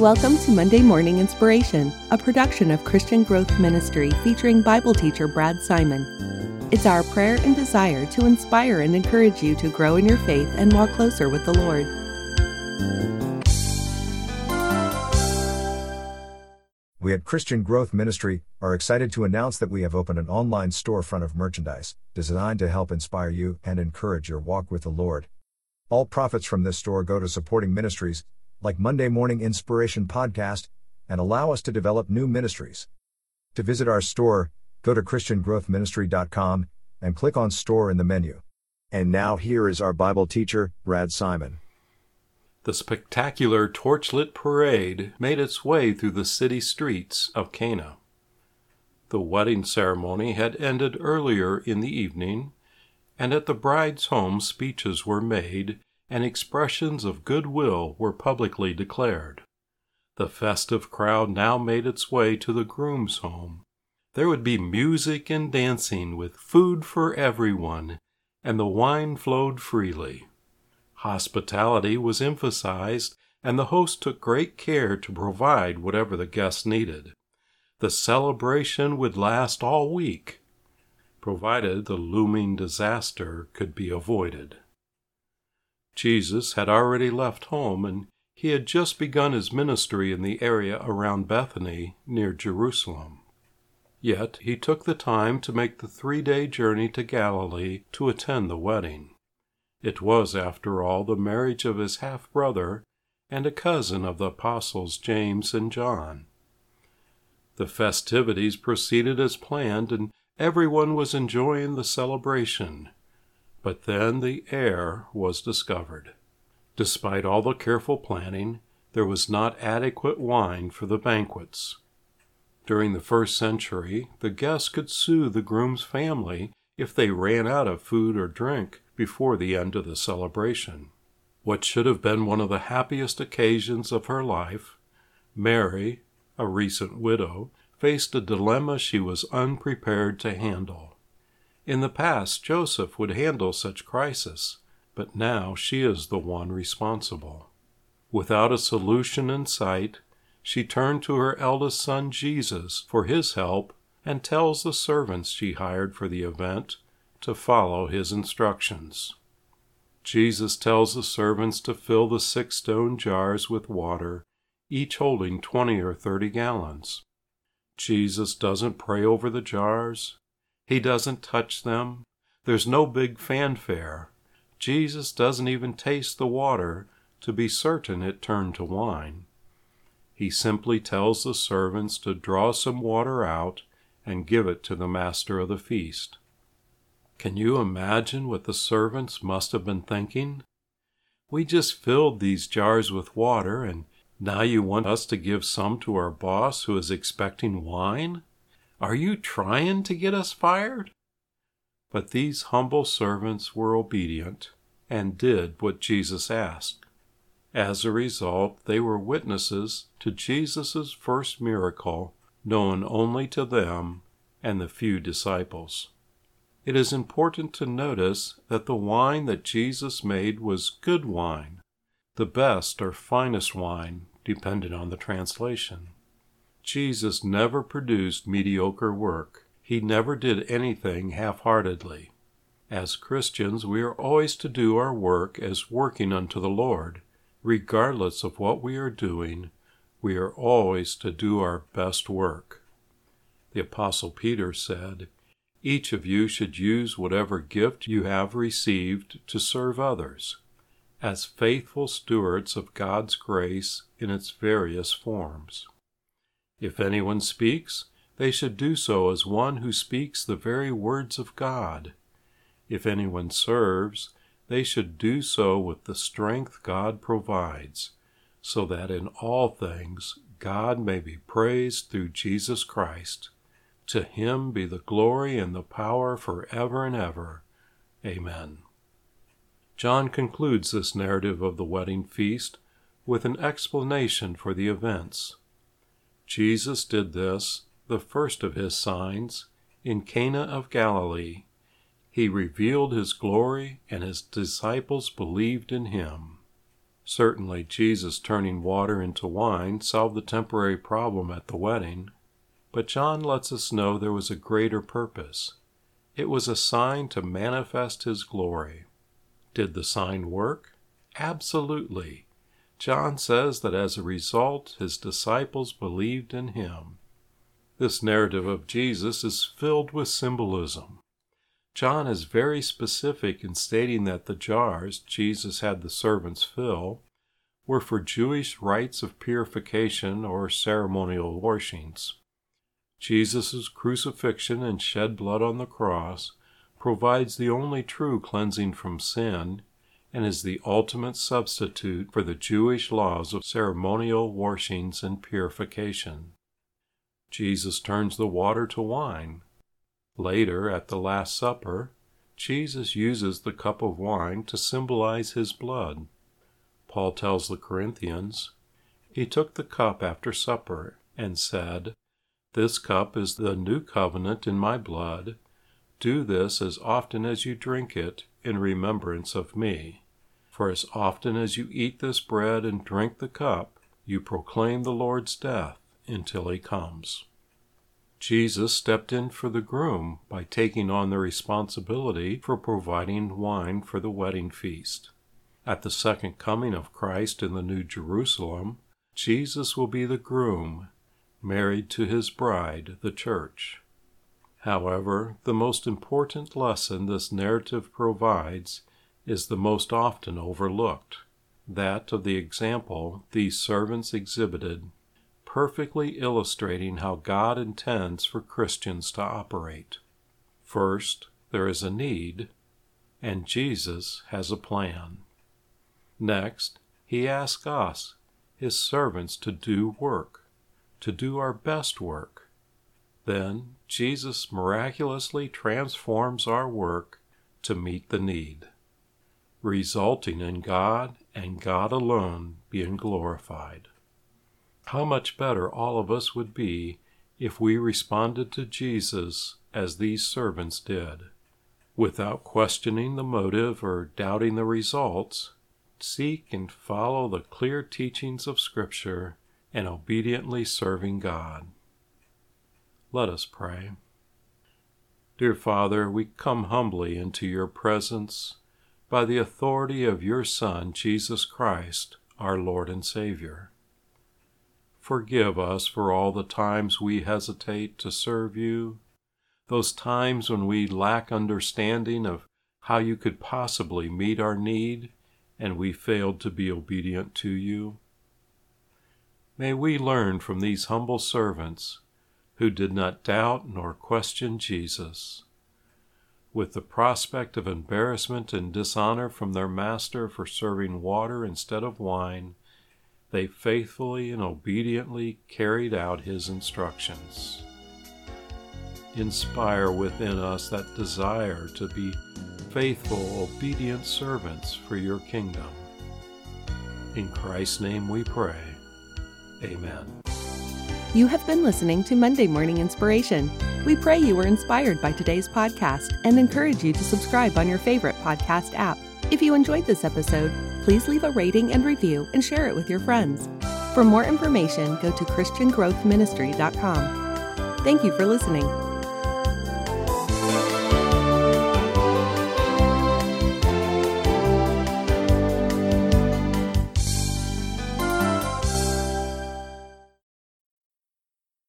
Welcome to Monday Morning Inspiration, a production of Christian Growth Ministry featuring Bible teacher Brad Simon. It's our prayer and desire to inspire and encourage you to grow in your faith and walk closer with the Lord. We at Christian Growth Ministry are excited to announce that we have opened an online storefront of merchandise designed to help inspire you and encourage your walk with the Lord. All profits from this store go to supporting ministries like Monday Morning Inspiration Podcast, and allow us to develop new ministries. To visit our store, go to ChristianGrowthMinistry.com and click on Store in the menu. And now here is our Bible teacher, Brad Simon. The spectacular torchlit parade made its way through the city streets of Cana. The wedding ceremony had ended earlier in the evening, and at the bride's home speeches were made and expressions of goodwill were publicly declared. The festive crowd now made its way to the groom's home. There would be music and dancing with food for everyone, and the wine flowed freely. Hospitality was emphasized, and the host took great care to provide whatever the guests needed. The celebration would last all week, provided the looming disaster could be avoided. Jesus had already left home and he had just begun his ministry in the area around Bethany near Jerusalem. Yet he took the time to make the three day journey to Galilee to attend the wedding. It was, after all, the marriage of his half brother and a cousin of the apostles James and John. The festivities proceeded as planned, and everyone was enjoying the celebration. But then the heir was discovered. Despite all the careful planning, there was not adequate wine for the banquets. During the first century, the guests could sue the groom's family if they ran out of food or drink before the end of the celebration. What should have been one of the happiest occasions of her life, Mary, a recent widow, faced a dilemma she was unprepared to handle. In the past, Joseph would handle such crisis, but now she is the one responsible. Without a solution in sight, she turned to her eldest son Jesus for his help and tells the servants she hired for the event to follow his instructions. Jesus tells the servants to fill the six stone jars with water, each holding 20 or 30 gallons. Jesus doesn't pray over the jars, he doesn't touch them. There's no big fanfare. Jesus doesn't even taste the water to be certain it turned to wine. He simply tells the servants to draw some water out and give it to the master of the feast. Can you imagine what the servants must have been thinking? We just filled these jars with water, and now you want us to give some to our boss who is expecting wine? Are you trying to get us fired? But these humble servants were obedient and did what Jesus asked. As a result, they were witnesses to Jesus' first miracle, known only to them and the few disciples. It is important to notice that the wine that Jesus made was good wine, the best or finest wine, depending on the translation. Jesus never produced mediocre work. He never did anything half heartedly. As Christians, we are always to do our work as working unto the Lord. Regardless of what we are doing, we are always to do our best work. The Apostle Peter said, Each of you should use whatever gift you have received to serve others, as faithful stewards of God's grace in its various forms. If anyone speaks, they should do so as one who speaks the very words of God. If anyone serves, they should do so with the strength God provides, so that in all things God may be praised through Jesus Christ. To him be the glory and the power forever and ever. Amen. John concludes this narrative of the wedding feast with an explanation for the events. Jesus did this, the first of his signs, in Cana of Galilee. He revealed his glory, and his disciples believed in him. Certainly, Jesus turning water into wine solved the temporary problem at the wedding, but John lets us know there was a greater purpose. It was a sign to manifest his glory. Did the sign work? Absolutely. John says that as a result, his disciples believed in him. This narrative of Jesus is filled with symbolism. John is very specific in stating that the jars Jesus had the servants fill were for Jewish rites of purification or ceremonial washings. Jesus' crucifixion and shed blood on the cross provides the only true cleansing from sin and is the ultimate substitute for the Jewish laws of ceremonial washings and purification. Jesus turns the water to wine. Later, at the Last Supper, Jesus uses the cup of wine to symbolize his blood. Paul tells the Corinthians, He took the cup after supper and said, This cup is the new covenant in my blood. Do this as often as you drink it in remembrance of me. For as often as you eat this bread and drink the cup, you proclaim the Lord's death until he comes. Jesus stepped in for the groom by taking on the responsibility for providing wine for the wedding feast. At the second coming of Christ in the New Jerusalem, Jesus will be the groom, married to his bride, the church. However, the most important lesson this narrative provides is the most often overlooked that of the example these servants exhibited perfectly illustrating how God intends for Christians to operate. First, there is a need, and Jesus has a plan. Next, he asks us, his servants, to do work, to do our best work. Then, Jesus miraculously transforms our work to meet the need, resulting in God and God alone being glorified. How much better all of us would be if we responded to Jesus as these servants did. Without questioning the motive or doubting the results, seek and follow the clear teachings of Scripture and obediently serving God. Let us pray. Dear Father, we come humbly into your presence by the authority of your Son, Jesus Christ, our Lord and Savior. Forgive us for all the times we hesitate to serve you, those times when we lack understanding of how you could possibly meet our need and we failed to be obedient to you. May we learn from these humble servants who did not doubt nor question Jesus. With the prospect of embarrassment and dishonor from their master for serving water instead of wine, they faithfully and obediently carried out his instructions. Inspire within us that desire to be faithful, obedient servants for your kingdom. In Christ's name we pray. Amen. You have been listening to Monday Morning Inspiration. We pray you were inspired by today's podcast and encourage you to subscribe on your favorite podcast app. If you enjoyed this episode, please leave a rating and review and share it with your friends. For more information, go to ChristianGrowthMinistry.com. Thank you for listening.